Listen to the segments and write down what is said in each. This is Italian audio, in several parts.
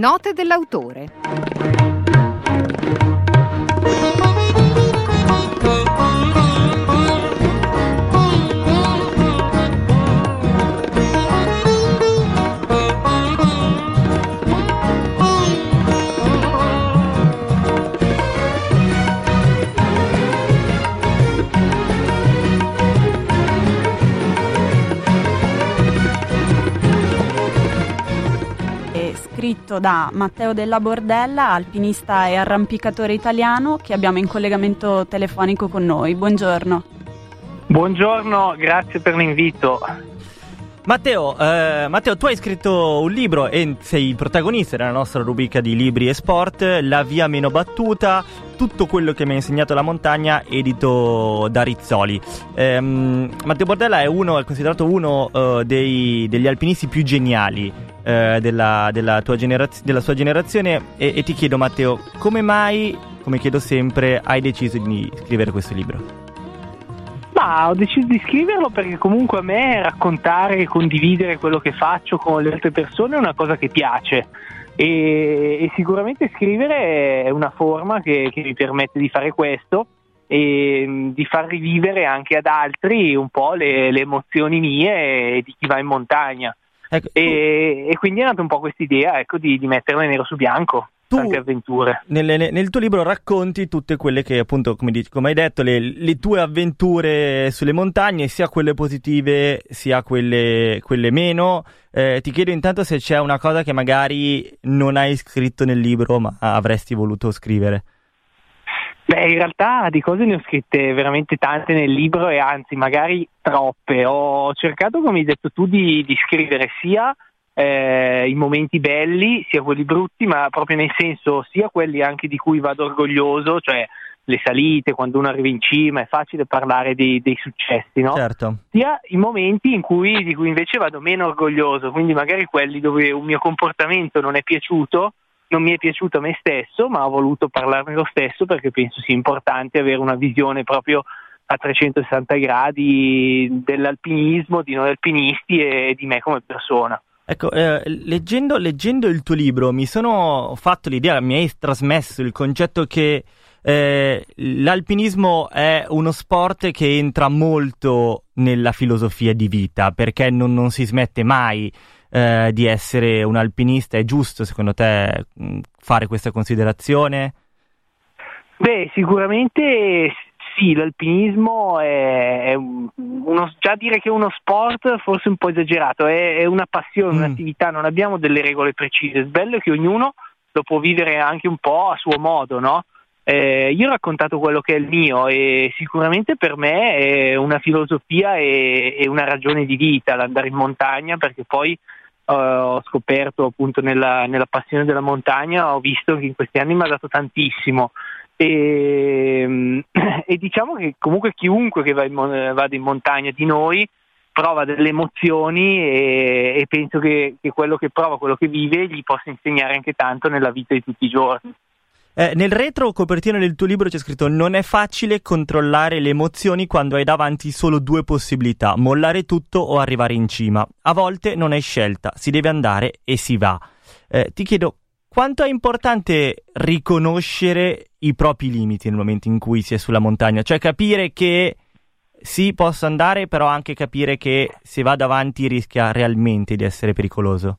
Note dell'autore. Scritto da Matteo della Bordella, alpinista e arrampicatore italiano, che abbiamo in collegamento telefonico con noi. Buongiorno. Buongiorno, grazie per l'invito. Matteo, eh, Matteo, tu hai scritto un libro e sei protagonista della nostra rubrica di libri e sport, La via meno battuta, tutto quello che mi ha insegnato la montagna, edito da Rizzoli. Eh, Matteo Bordella è, uno, è considerato uno uh, dei, degli alpinisti più geniali eh, della, della, generaz- della, sua generazione e, e ti chiedo Matteo, come mai, come chiedo sempre, hai deciso di scrivere questo libro? Ma ho deciso di scriverlo perché comunque a me raccontare e condividere quello che faccio con le altre persone è una cosa che piace e, e sicuramente scrivere è una forma che, che, mi permette di fare questo e di far rivivere anche ad altri un po' le, le emozioni mie e di chi va in montagna. Ecco, e, e, quindi è nata un po' questa idea ecco, di, di metterle nero su bianco tu tante avventure. Nel, nel, tuo libro racconti tutte quelle che, appunto, come, dici, come hai detto, le, le, tue avventure sulle montagne, sia quelle positive sia quelle, quelle meno. Eh, ti chiedo intanto se c'è una cosa che magari non hai scritto nel libro, ma avresti voluto scrivere. Beh, in realtà di cose ne ho scritte veramente tante nel libro e anzi, magari troppe. Ho cercato, come hai detto tu, di, di scrivere sia eh, i momenti belli, sia quelli brutti, ma proprio nel senso sia quelli anche di cui vado orgoglioso, cioè le salite, quando uno arriva in cima, è facile parlare dei, dei successi, no? Certo. Sia i momenti in cui, di cui invece vado meno orgoglioso, quindi magari quelli dove un mio comportamento non è piaciuto, non mi è piaciuto a me stesso, ma ho voluto parlarne lo stesso perché penso sia importante avere una visione proprio a 360 gradi dell'alpinismo, di noi alpinisti e di me come persona. Ecco, eh, leggendo, leggendo, il tuo libro mi sono fatto l'idea, mi hai trasmesso il concetto che eh, l'alpinismo è uno sport che entra molto nella filosofia di vita perché non, non si smette mai eh, di essere un alpinista. È giusto secondo te fare questa considerazione? Beh, sicuramente sì, l'alpinismo è, è uno, già dire che è uno sport forse un po' esagerato, è, è una passione, mm. un'attività, non abbiamo delle regole precise, il bello è che ognuno lo può vivere anche un po' a suo modo, no? Eh, io ho raccontato quello che è il mio e sicuramente per me è una filosofia e, e una ragione di vita l'andare in montagna perché poi uh, ho scoperto appunto nella, nella, passione della montagna, ho visto che in questi anni mi ha dato tantissimo e, ehm, e, diciamo che comunque chiunque che va in, vada in montagna di noi prova delle emozioni e, e penso che, che, quello che prova, quello che vive gli possa insegnare anche tanto nella vita di tutti i giorni. Eh, nel retro copertina del tuo libro c'è scritto non è facile controllare le emozioni quando hai davanti solo due possibilità, mollare tutto o arrivare in cima. A volte non hai scelta, si deve andare e si va. Eh, ti chiedo quanto è importante riconoscere i propri limiti nel momento in cui si è sulla montagna, cioè capire che sì, posso andare, però anche capire che se vado avanti rischia realmente di essere pericoloso.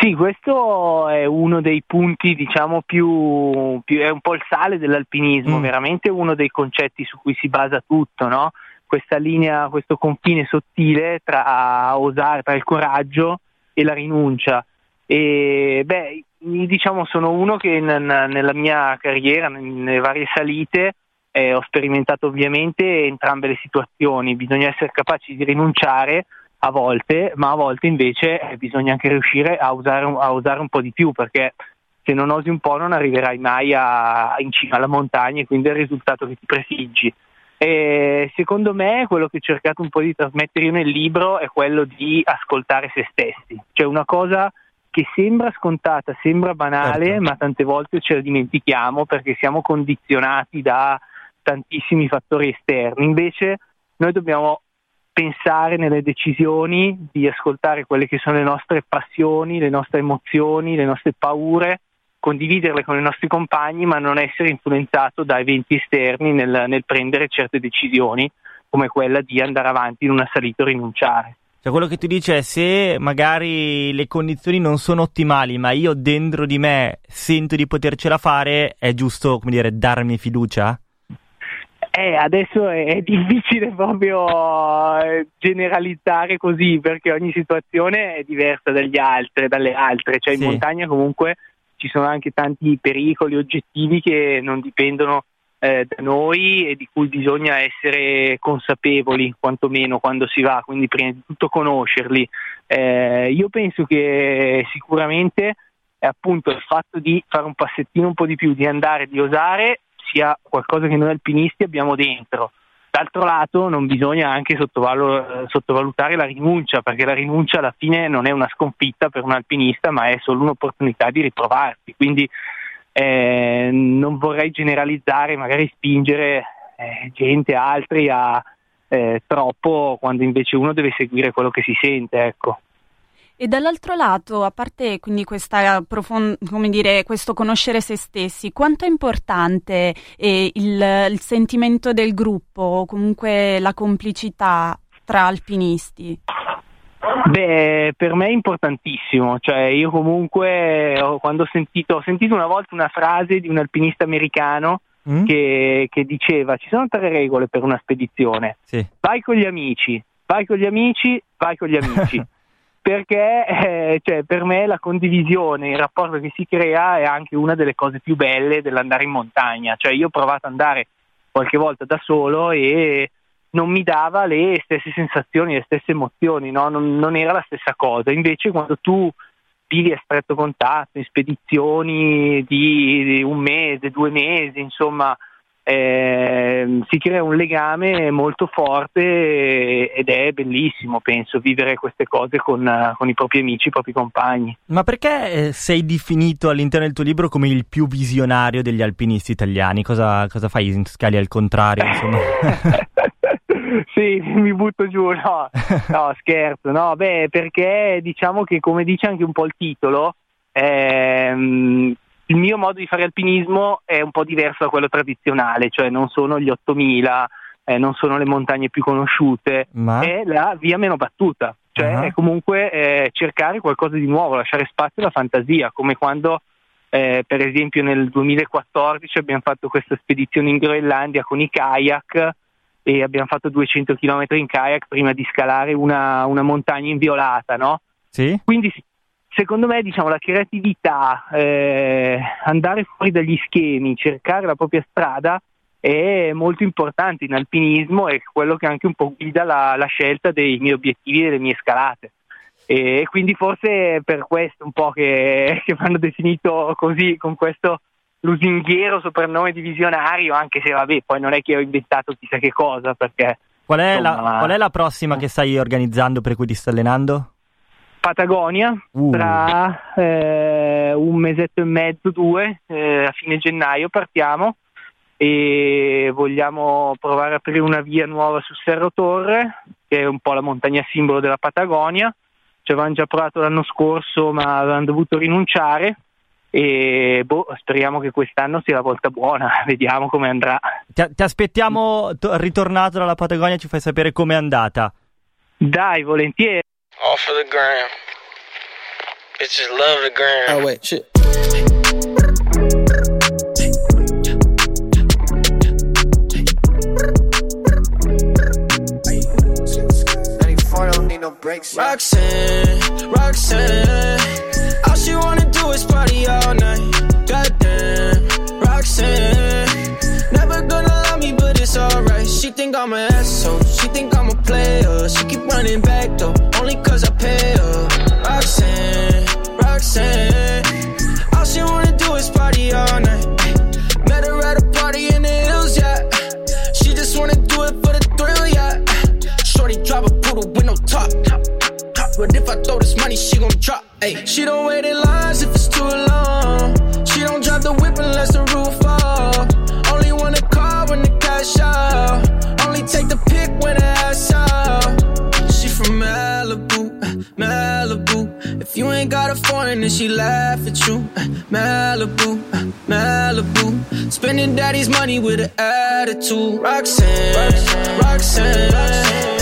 Sì, questo è uno dei punti, diciamo, più, più è un po' il sale dell'alpinismo, mm. veramente uno dei concetti su cui si basa tutto, no? Questa linea, questo confine sottile tra osare, tra il coraggio e la rinuncia. E beh, diciamo sono uno che nella mia carriera, nelle varie salite, eh, ho sperimentato ovviamente entrambe le situazioni, bisogna essere capaci di rinunciare a volte, ma a volte invece eh, bisogna anche riuscire a usare, a usare, un po' di più perché se non osi un po' non arriverai mai a, in cima alla montagna e quindi è il risultato che ti prefiggi. E secondo me quello che ho cercato un po' di trasmettere io nel libro è quello di ascoltare se stessi, cioè una cosa che sembra scontata, sembra banale, certo. ma tante volte ce la dimentichiamo perché siamo condizionati da tantissimi fattori esterni. Invece noi dobbiamo pensare nelle decisioni, di ascoltare quelle che sono le nostre passioni, le nostre emozioni, le nostre paure, condividerle con i nostri compagni, ma non essere influenzato da eventi esterni nel, nel prendere certe decisioni, come quella di andare avanti in una salita o rinunciare. Cioè, quello che tu dici è se magari le condizioni non sono ottimali, ma io dentro di me sento di potercela fare, è giusto, come dire, darmi fiducia? Eh, adesso è, è difficile proprio eh, generalizzare così perché ogni situazione è diversa dagli altri, dalle altre, cioè sì. in montagna comunque ci sono anche tanti pericoli oggettivi che non dipendono eh, da noi e di cui bisogna essere consapevoli quantomeno quando si va, quindi prima di tutto conoscerli. Eh, io penso che sicuramente è appunto il fatto di fare un passettino un po' di più, di andare, di osare sia qualcosa che noi alpinisti abbiamo dentro. D'altro lato non bisogna anche sottovalu- sottovalutare la rinuncia, perché la rinuncia alla fine non è una sconfitta per un alpinista, ma è solo un'opportunità di ritrovarsi. Quindi eh, non vorrei generalizzare, magari spingere eh, gente, altri a eh, troppo, quando invece uno deve seguire quello che si sente. Ecco. E dall'altro lato, a parte quindi questa profond- dire, questo conoscere se stessi, quanto è importante eh, il, il sentimento del gruppo comunque la complicità tra alpinisti? Beh, per me è importantissimo, cioè io comunque quando ho sentito, ho sentito una volta una frase di un alpinista americano mm? che, che, diceva ci sono tre regole per una spedizione, sì. vai con gli amici, vai con gli amici, vai con gli amici. perché eh, cioè, per me la condivisione, il rapporto che si crea è anche una delle cose più belle dell'andare in montagna. Cioè, io ho provato ad andare qualche volta da solo e non mi dava le stesse sensazioni, le stesse emozioni, no? non, non, era la stessa cosa. Invece quando tu vivi a stretto contatto, in spedizioni di, di un mese, due mesi, insomma, eh, si crea un legame molto forte ed è bellissimo, penso, vivere queste cose con, con i propri amici, i propri compagni. Ma perché eh, sei definito all'interno del tuo libro come il più visionario degli alpinisti italiani? Cosa, cosa fai in scali al contrario? sì, mi butto giù, no, no scherzo, no, beh, perché diciamo che come dice anche un po' il titolo, ehm, il mio modo di fare alpinismo è un po' diverso da quello tradizionale, cioè non sono gli 8000, eh, non sono le montagne più conosciute, Ma? è la via meno battuta, cioè uh-huh. è comunque eh, cercare qualcosa di nuovo, lasciare spazio alla fantasia, come quando eh, per esempio nel 2014 abbiamo fatto questa spedizione in Groenlandia con i kayak e abbiamo fatto 200 km in kayak prima di scalare una, una montagna inviolata, no? Sì. Quindi secondo me diciamo, la creatività, eh, andare fuori dagli schemi, cercare la propria strada è molto importante in alpinismo e quello che anche un po' guida la, la scelta dei miei obiettivi e delle mie scalate. E quindi forse è per questo un po' che, che mi hanno definito così, con questo lusinghiero soprannome di visionario, anche se vabbè, poi non è che ho inventato chissà che cosa, perché... Qual è, insomma, la, qual è la prossima che stai organizzando per cui ti stai allenando? Patagonia uh. tra eh, un mesetto e mezzo, due, eh, a fine gennaio partiamo e vogliamo provare a aprire una via nuova su Cerro Torre, che è un po' la montagna simbolo della Patagonia. Ci avevamo già provato l'anno scorso ma avevamo dovuto rinunciare e boh, speriamo che quest'anno sia la volta buona, vediamo come andrà. Ti, ti aspettiamo to- ritornato dalla Patagonia, ci fai sapere com'è andata. Dai, volentieri. All for the gram. Bitches love the gram. Oh, wait, shit. Roxanne, Roxanne, all she wanna all night. Goddamn, Roxanne, never gonna love me, but it's alright. She think I'm an asshole, she think I'm a player. She keep running back though only cause I pay her. Roxanne, Roxanne, all she wanna do is party all night. Met her at a party in the hills, yeah. She just wanna do it for the thrill, yeah. Shorty drive a poodle with no top. But if I throw this money, she gon' drop. Ay. She don't got a she laugh at you. Uh, Malibu, uh, Malibu. Spending daddy's money with an attitude. Roxanne, Roxanne, Roxanne. All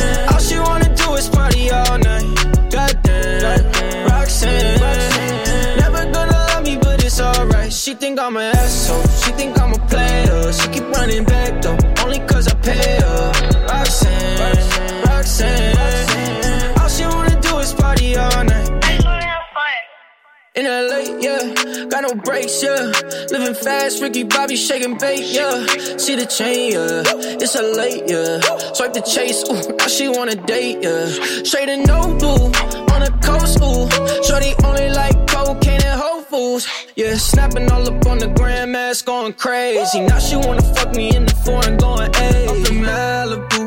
no brakes, yeah. Living fast, Ricky Bobby shaking bait, yeah. See the chain, yeah. It's a late, yeah. Swipe the chase, ooh, now she wanna date, yeah. Straight and no blue, on the coast, ooh. Shorty only like cocaine and Whole Foods, yeah. Snapping all up on the grandmas, going crazy. Now she wanna fuck me in the foreign, going, ayy. Up in Malibu,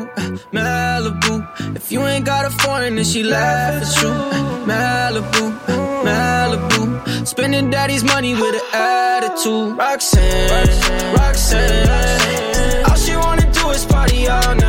Malibu. If you ain't got a foreign, then she laugh at you. Malibu, Malibu. Spending daddy's money with an attitude. Roxanne, Roxanne, Roxanne. All she wanna do is party on. night.